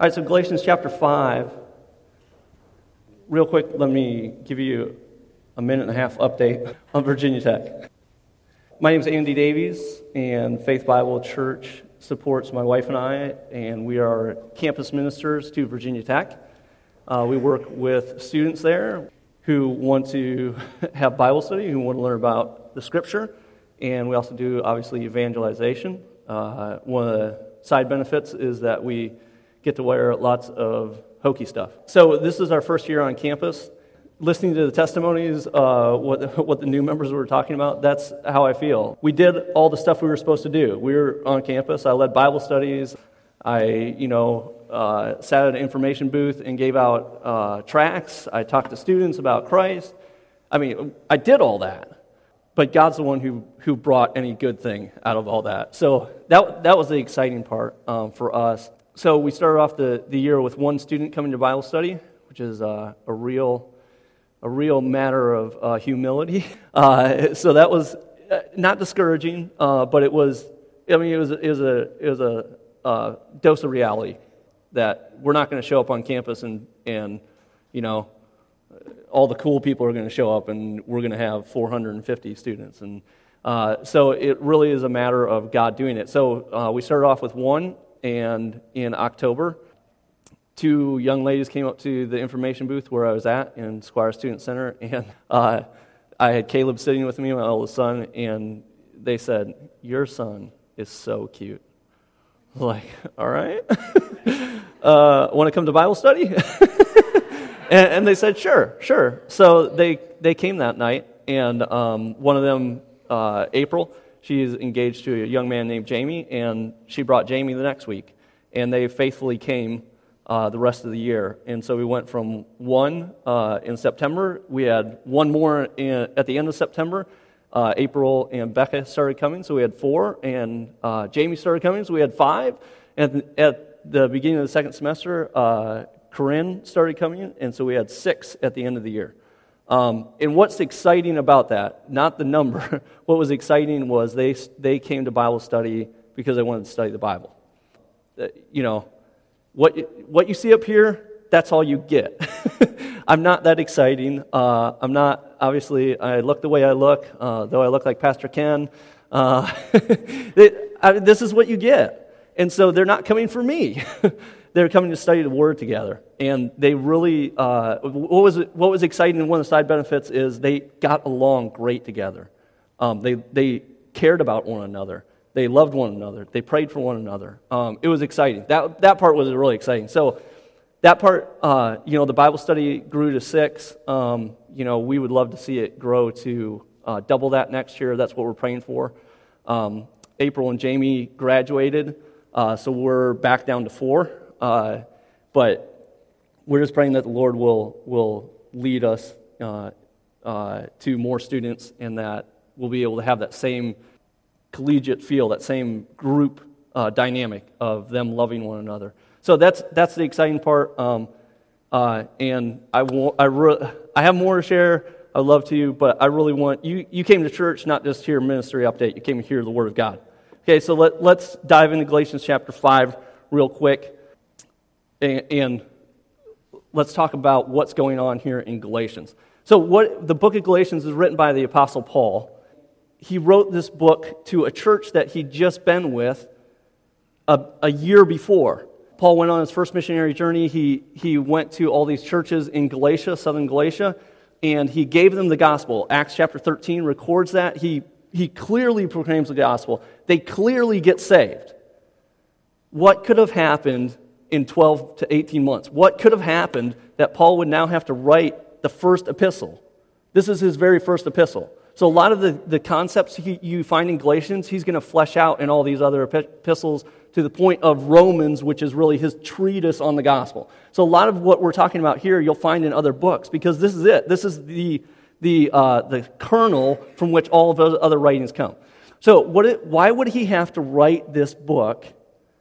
All right, so Galatians chapter 5. Real quick, let me give you a minute and a half update on Virginia Tech. My name is Andy Davies, and Faith Bible Church supports my wife and I, and we are campus ministers to Virginia Tech. Uh, we work with students there who want to have Bible study, who want to learn about the Scripture, and we also do, obviously, evangelization. Uh, one of the side benefits is that we get to wear lots of Hokie stuff. So, this is our first year on campus. Listening to the testimonies, uh, what, what the new members were talking about, that's how I feel. We did all the stuff we were supposed to do. We were on campus. I led Bible studies. I, you know, uh, sat at an information booth and gave out uh, tracts. I talked to students about Christ. I mean, I did all that. But God's the one who, who brought any good thing out of all that. So that, that was the exciting part um, for us. So we started off the, the year with one student coming to Bible study, which is uh, a real a real matter of uh, humility. Uh, so that was uh, not discouraging, uh, but it was. I mean, it was it was a it was a uh, dose of reality that we're not going to show up on campus and and you know all the cool people are going to show up and we're going to have 450 students and so it really is a matter of God doing it. So we started off with one and in October, two young ladies came up to the information booth where I was at in Squires Student Center, and uh, I had Caleb sitting with me, my oldest son, and they said, Your son is so cute. like, all right. uh, Want to come to Bible study? and, and, they said, Sure, sure. So they, they came that night, and um, one of them, uh, April, She's engaged to a young man named Jamie, and she brought Jamie the next week. And they faithfully came uh, the rest of the year. And so we went from one uh, in September. We had one more in, at the end of September. Uh, April and Becca started coming, so we had four. And uh, Jamie started coming, so we had five. And at the beginning of the second semester, uh, Corinne started coming, and so we had six at the end of the year. Um, and what's exciting about that, not the number, what was exciting was they, they came to Bible study because they wanted to study the Bible. Uh, you know, what, what you see up here, that's all you get. I'm not that exciting. Uh, I'm not, obviously, I look the way I look, uh, though I look like Pastor Ken. Uh, I, this is what you get. And so they're not coming for me. They were coming to study the Word together. And they really, uh, what, was, what was exciting, and one of the side benefits is they got along great together. Um, they, they cared about one another. They loved one another. They prayed for one another. Um, it was exciting. That, that part was really exciting. So, that part, uh, you know, the Bible study grew to six. Um, you know, we would love to see it grow to uh, double that next year. That's what we're praying for. Um, April and Jamie graduated, uh, so we're back down to four. Uh, but we're just praying that the Lord will, will lead us uh, uh, to more students and that we'll be able to have that same collegiate feel, that same group uh, dynamic of them loving one another. So that's, that's the exciting part. Um, uh, and I, want, I, re- I have more to share. I'd love to, but I really want you. You came to church not just hear ministry update. You came to hear the Word of God. Okay, so let, let's dive into Galatians chapter five real quick. And, and let's talk about what's going on here in Galatians. So, what the book of Galatians is written by the Apostle Paul. He wrote this book to a church that he'd just been with a, a year before. Paul went on his first missionary journey. He, he went to all these churches in Galatia, southern Galatia, and he gave them the gospel. Acts chapter 13 records that. He, he clearly proclaims the gospel. They clearly get saved. What could have happened in 12 to 18 months. What could have happened that Paul would now have to write the first epistle? This is his very first epistle. So, a lot of the, the concepts he, you find in Galatians, he's going to flesh out in all these other epistles to the point of Romans, which is really his treatise on the gospel. So, a lot of what we're talking about here, you'll find in other books because this is it. This is the, the, uh, the kernel from which all of those other writings come. So, what it, why would he have to write this book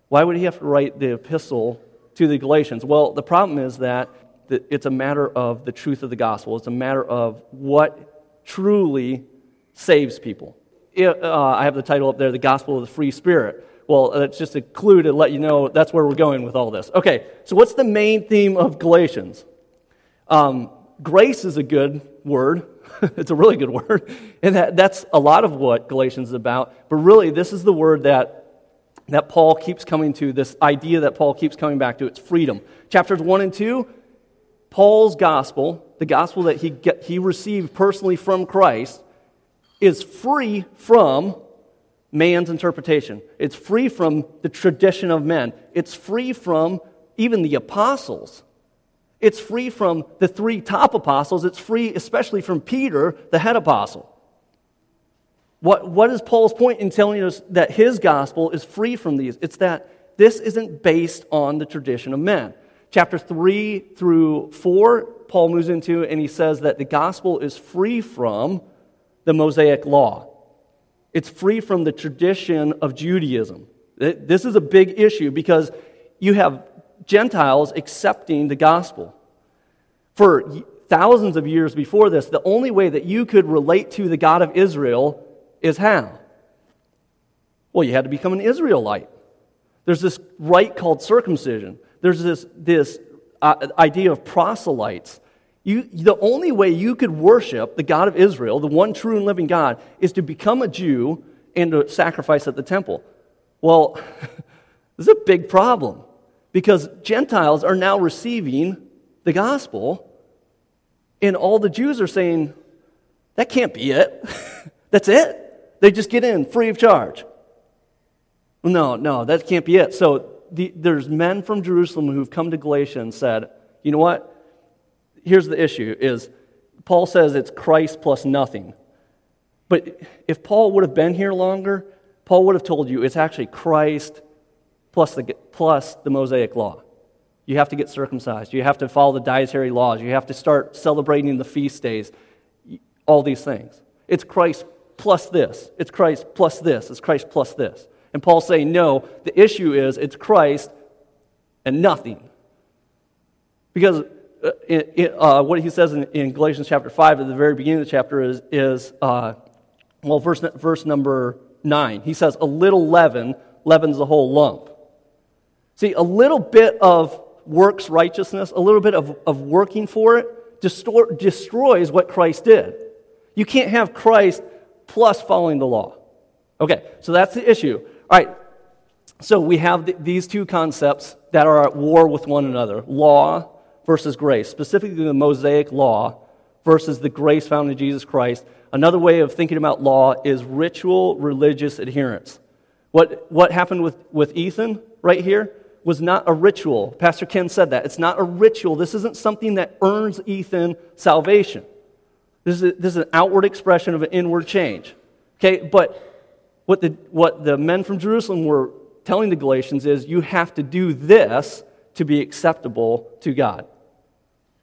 why would he have to write the epistle to the Galatians? Well, the problem is that it's a matter of the truth of the gospel. It's a matter of what truly saves people. It, uh, I have the title up there, The Gospel of the Free Spirit. Well, that's just a clue to let you know that's where we're going with all this. Okay, so what's the main theme of Galatians? Um, grace is a good word. it's a really good word. And that, that's a lot of what Galatians is about. But really, this is the word that, that Paul keeps coming to, this idea that Paul keeps coming back to. It's freedom. Chapters 1 and 2, Paul's gospel, the gospel that he, get, he received personally from Christ, is free from man's interpretation. It's free from the tradition of men. It's free from even the apostles. It's free from the three top apostles. It's free especially from Peter, the head apostle. What, what is Paul's point in telling us that his gospel is free from these? It's that this isn't based on the tradition of men. Chapter 3 through 4, Paul moves into, and he says that the gospel is free from the Mosaic law. It's free from the tradition of Judaism. This is a big issue because you have Gentiles accepting the gospel. For thousands of years before this, the only way that you could relate to the God of Israel is how? Well, you had to become an Israelite. There's this rite called circumcision. There's this, this uh, idea of proselytes. You, the only way you could worship the God of Israel, the one true and living God, is to become a Jew and to sacrifice at the temple. Well, this is a big problem because Gentiles are now receiving the gospel, and all the Jews are saying, that can't be it. That's it. They just get in free of charge. No, no, that can't be it. So the, there's men from Jerusalem who've come to Galatia and said, you know what? Here's the issue is Paul says it's Christ plus nothing. But if Paul would have been here longer, Paul would have told you it's actually Christ plus the, plus the Mosaic law. You have to get circumcised. You have to follow the dietary laws. You have to start celebrating the feast days. All these things. It's Christ plus this. It's Christ plus this. It's Christ plus this. And Paul's saying, no, the issue is it's Christ and nothing. Because uh, it, uh, what he says in, in, Galatians chapter 5 at the very beginning of the chapter is, is uh, well, verse, verse number 9. He says, a little leaven leavens the whole lump. See, a little bit of works righteousness, a little bit of, of working for it, destroys what Christ did. You can't have Christ plus following the law. Okay, so that's the issue. All right, so we have th- these two concepts that are at war with one another law versus grace, specifically the Mosaic law versus the grace found in Jesus Christ. Another way of thinking about law is ritual religious adherence. What, what happened with, with Ethan right here? was not a ritual. Pastor Ken said that. It's not a ritual. This isn't something that earns Ethan salvation. This is, a, this is an outward expression of an inward change. Okay, but what the, what the men from Jerusalem were telling the Galatians is you have to do this to be acceptable to God.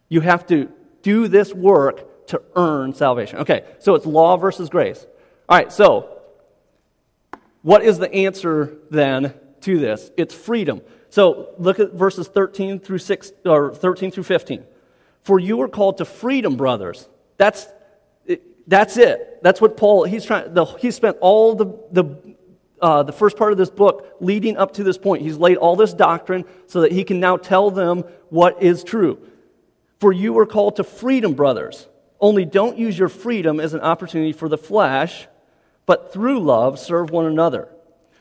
You have to do this work to earn salvation. Okay, so it's law versus grace. All right, so what is the answer then to this? It's freedom. So look at verses 13 through 6 or 13 through 15. For you are called to freedom, brothers. That's that's it. That's what Paul he's trying. The, he spent all the the uh, the first part of this book leading up to this point. He's laid all this doctrine so that he can now tell them what is true. For you are called to freedom, brothers. Only don't use your freedom as an opportunity for the flesh, but through love serve one another.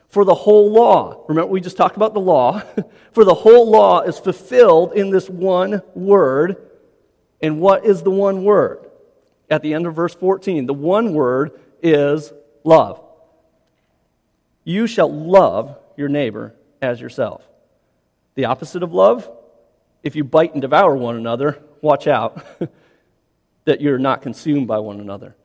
For the whole law, remember we just talked about the law, for the whole law is fulfilled in this one word. And what is the one word? At the end of verse 14, the one word is love. You shall love your neighbor as yourself. The opposite of love, if you bite and devour one another, watch out that you're not consumed by one another.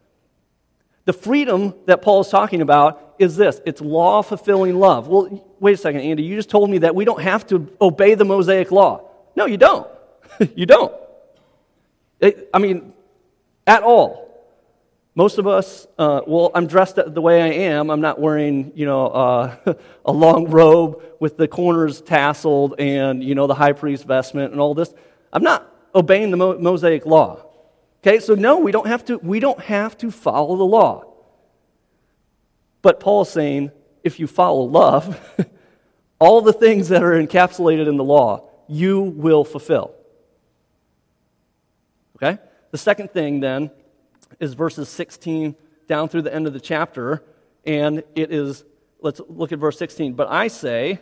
The freedom that Paul is talking about is this it's law fulfilling love. Well, wait a second, Andy, you just told me that we don't have to obey the Mosaic law. No, you don't. you don't. It, I mean, at all. Most of us, uh, well, I'm dressed the way I am. I'm not wearing, you know, uh, a long robe with the corners tasseled and, you know, the high priest vestment and all this. I'm not obeying the Mosaic law. Okay, so no, we don't have to, we don't have to follow the law. But Paul is saying if you follow love, all the things that are encapsulated in the law, you will fulfill. Okay? The second thing then is verses 16 down through the end of the chapter, and it is, let's look at verse 16. But I say,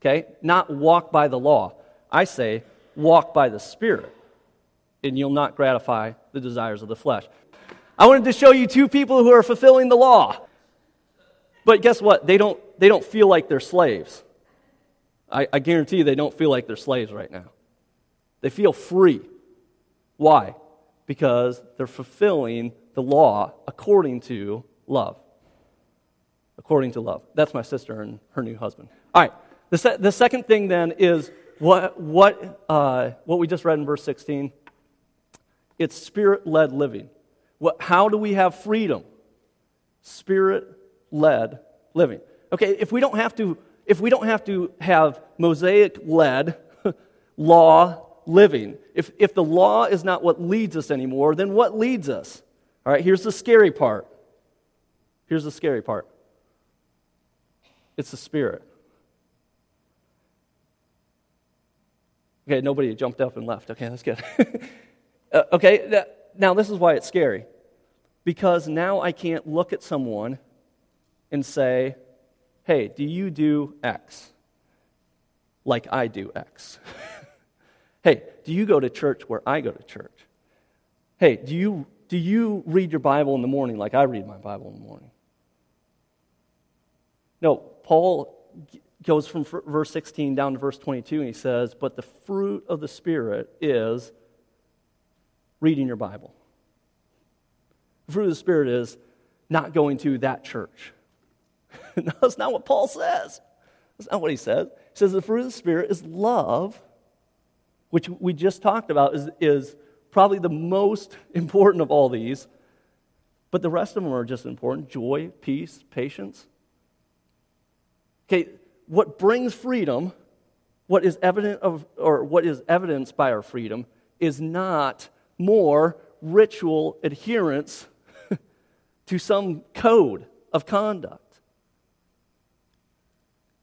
okay, not walk by the law. I say, walk by the Spirit, and you'll not gratify the desires of the flesh. I wanted to show you two people who are fulfilling the law. But guess what? They don't, they don't feel like they're slaves. I, I guarantee you they don't feel like they're slaves right now. They feel free. Why? Because they're fulfilling the law according to love. According to love. That's my sister and her new husband. All right. The, se- the second thing then is what, what, uh, what we just read in verse 16. It's spirit led living. What, how do we have freedom? Spirit led living. Okay, if we don't have to, if we don't have to have Mosaic led law living, if, if the law is not what leads us anymore, then what leads us? All right, here's the scary part. Here's the scary part it's the Spirit. Okay, nobody jumped up and left. Okay, that's good. uh, okay, now this is why it's scary. Because now I can't look at someone and say, hey, do you do X? Like I do X. hey, do you go to church where I go to church? Hey, do you, do you read your Bible in the morning like I read my Bible in the morning? No, Paul goes from verse 16 down to verse 22 and he says, But the fruit of the Spirit is reading your Bible. The fruit of the Spirit is not going to that church. that's not what Paul says. That's not what he says. He says the fruit of the Spirit is love, which we just talked about is, is probably the most important of all these. But the rest of them are just important joy, peace, patience. Okay, what brings freedom, what is evident of, or what is evidenced by our freedom, is not more ritual adherence to some code of conduct.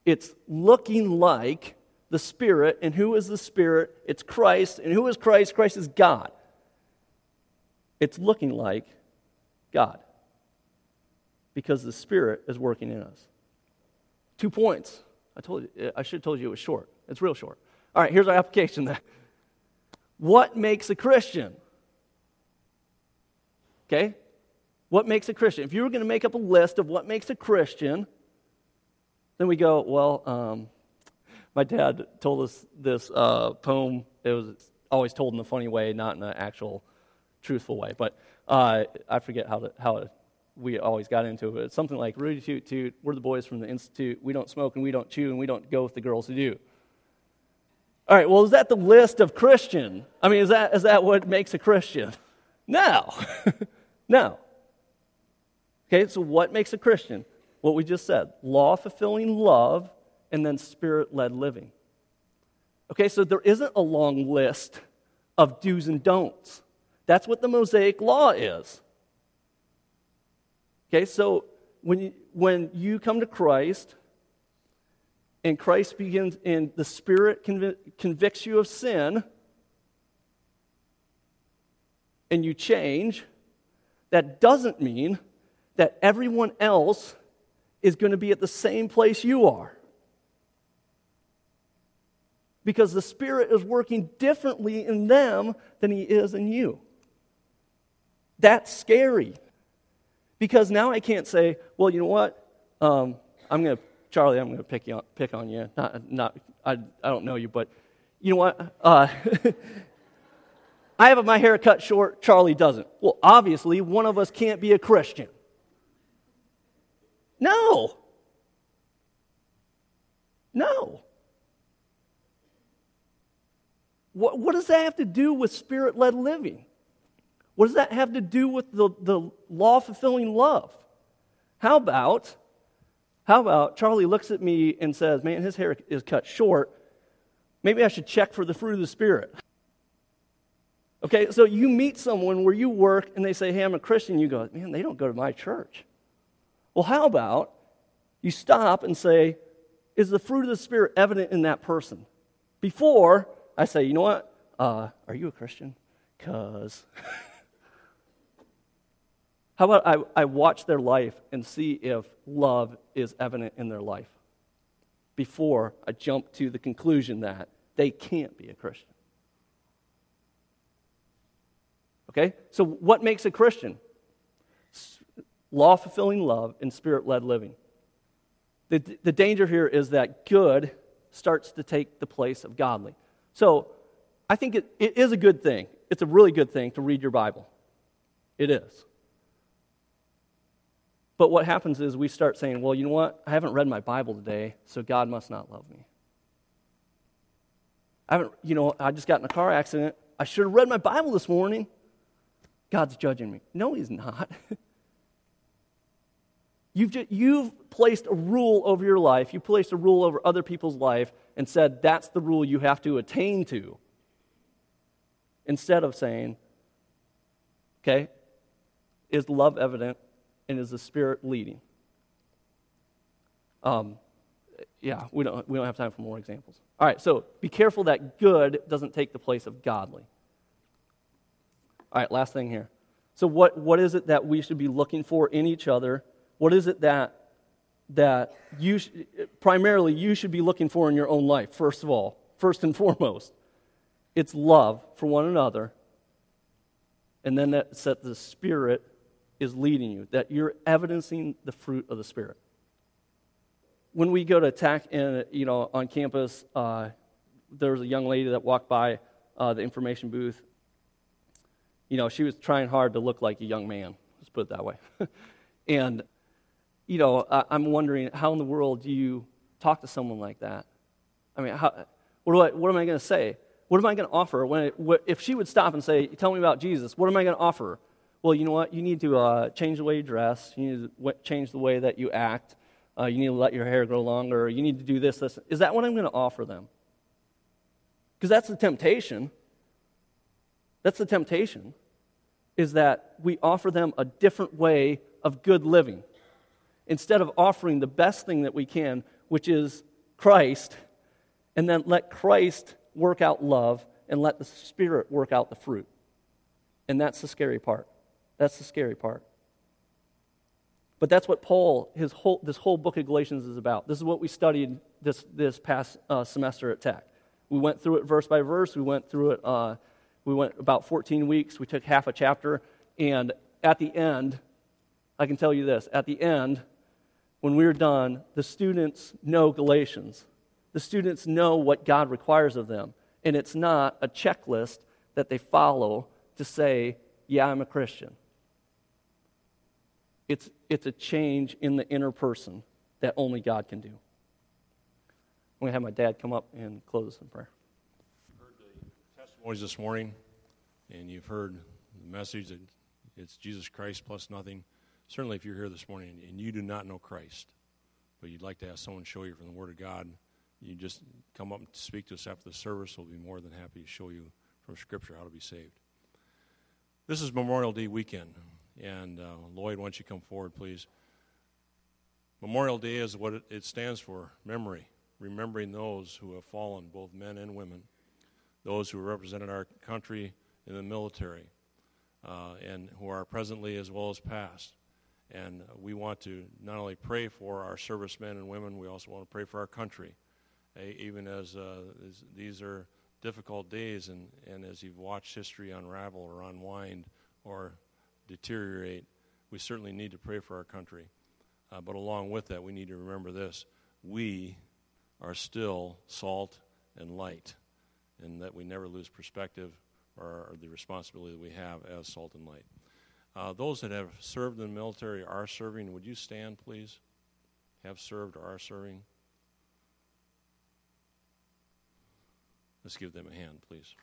It's looking like the Spirit. And who is the Spirit? It's Christ. And who is Christ? Christ is God. It's looking like God because the Spirit is working in us. Two points. I told you, I should have told you it was short. It's real short. All right, here's our application then. What makes a Christian? Okay? What makes a Christian? If you were going to make up a list of what makes a Christian, then we go, well, um, my dad told us this uh, poem. It was always told in a funny way, not in an actual truthful way. But uh, I forget how, to, how it, we always got into it. It's something like, Rudy Toot Toot, we're the boys from the Institute. We don't smoke and we don't chew and we don't go with the girls who do. All right, well, is that the list of Christian? I mean, is that, is that what makes a Christian? No. no. Okay, so what makes a Christian? what we just said law fulfilling love and then spirit led living. Okay, so there isn't a long list of do's and don'ts. That's what the Mosaic law is. Okay, so when you, when you come to Christ and Christ begins and the Spirit conv- convicts you of sin and you change, that doesn't mean that everyone else is going to be at the same place you are. Because the Spirit is working differently in them than He is in you. That's scary. Because now I can't say, well, you know what? Um, I'm going to, Charlie, I'm going to pick, on, pick on you. Not, not, I, I don't know you, but you know what? Uh, I have my hair cut short, Charlie doesn't. Well, obviously, one of us can't be a Christian. No. No. What, what does that have to do with spirit led living? What does that have to do with the, the law fulfilling love? How about, how about Charlie looks at me and says, Man, his hair is cut short. Maybe I should check for the fruit of the Spirit. Okay, so you meet someone where you work and they say, Hey, I'm a Christian. You go, Man, they don't go to my church. Well, how about You stop and say, Is the fruit of the Spirit evident in that person? Before I say, You know what? Uh, are you a Christian? Because. How about I, I watch their life and see if love is evident in their life before I jump to the conclusion that they can't be a Christian? Okay? So, what makes a Christian? Law fulfilling love and spirit led living. The, the danger here is that good starts to take the place of godly. So, I think it, it is a good thing. It's a really good thing to read your Bible. It is. But what happens is we start saying, well, you know what? I haven't read my Bible today, so God must not love me. I haven't, you know, I just got in a car accident. I should have read my Bible this morning. God's judging me. No, He's not. you've, just, you've placed a rule over your life, you placed a rule over other people's life, and said that's the rule you have to attain to. Instead of saying, okay, is love evident? and is the Spirit leading? Um, yeah, we don't, we don't have time for more examples. All right, so be careful that good doesn't take the place of godly. All right, last thing here. So, what, what is it that we should be looking for in each other? What is it that, that you sh- primarily you should be looking for in your own life, first of all, first and foremost? It's love for one another, and then that the Spirit is leading you, that you're evidencing the fruit of the Spirit. When we go to attack in, you know, on campus, uh, there was a young lady that walked by uh, the information booth. You know, she was trying hard to look like a young man, let's put it that way. and, you know, I, I'm wondering how in the world do you talk to someone like that? I mean, how, what, do I, what am I going to say? What am I going to offer? When it, if she would stop and say, Tell me about Jesus, what am I going to offer? well, you know what? You need to uh, change the way you dress. You need to change the way that you act. Uh, you need to let your hair grow longer. You need to do this, this. Is that what I'm going to offer them? Because that's the temptation. That's the temptation, is that we offer them a different way of good living. Instead of offering the best thing that we can, which is Christ, and then let Christ work out love and let the Spirit work out the fruit. And that's the scary part. That's the scary part. But that's what Paul, his whole, this whole book of Galatians is about. This is what we studied this, this past uh, semester at Tech. We went through it verse by verse. We went through it, uh, we went about 14 weeks. We took half a chapter. And at the end, I can tell you this at the end, when we're done, the students know Galatians. The students know what God requires of them. And it's not a checklist that they follow to say, yeah, I'm a Christian. It's, it's a change in the inner person that only God can do. I'm going to have my dad come up and close in prayer. You've heard the testimonies this morning, and you've heard the message that it's Jesus Christ plus nothing. Certainly, if you're here this morning and you do not know Christ, but you'd like to have someone show you from the Word of God, you just come up and speak to us after the service. We'll be more than happy to show you from Scripture how to be saved. This is Memorial Day weekend. And uh, Lloyd, once you come forward, please. Memorial Day is what it stands for memory, remembering those who have fallen, both men and women, those who represented our country in the military, uh, and who are presently as well as past. And we want to not only pray for our servicemen and women, we also want to pray for our country, even as, uh, as these are difficult days and, and as you've watched history unravel or unwind or deteriorate, we certainly need to pray for our country. Uh, but along with that, we need to remember this we are still salt and light, and that we never lose perspective or, or the responsibility that we have as salt and light. Uh, those that have served in the military are serving. Would you stand, please? Have served or are serving? Let's give them a hand, please.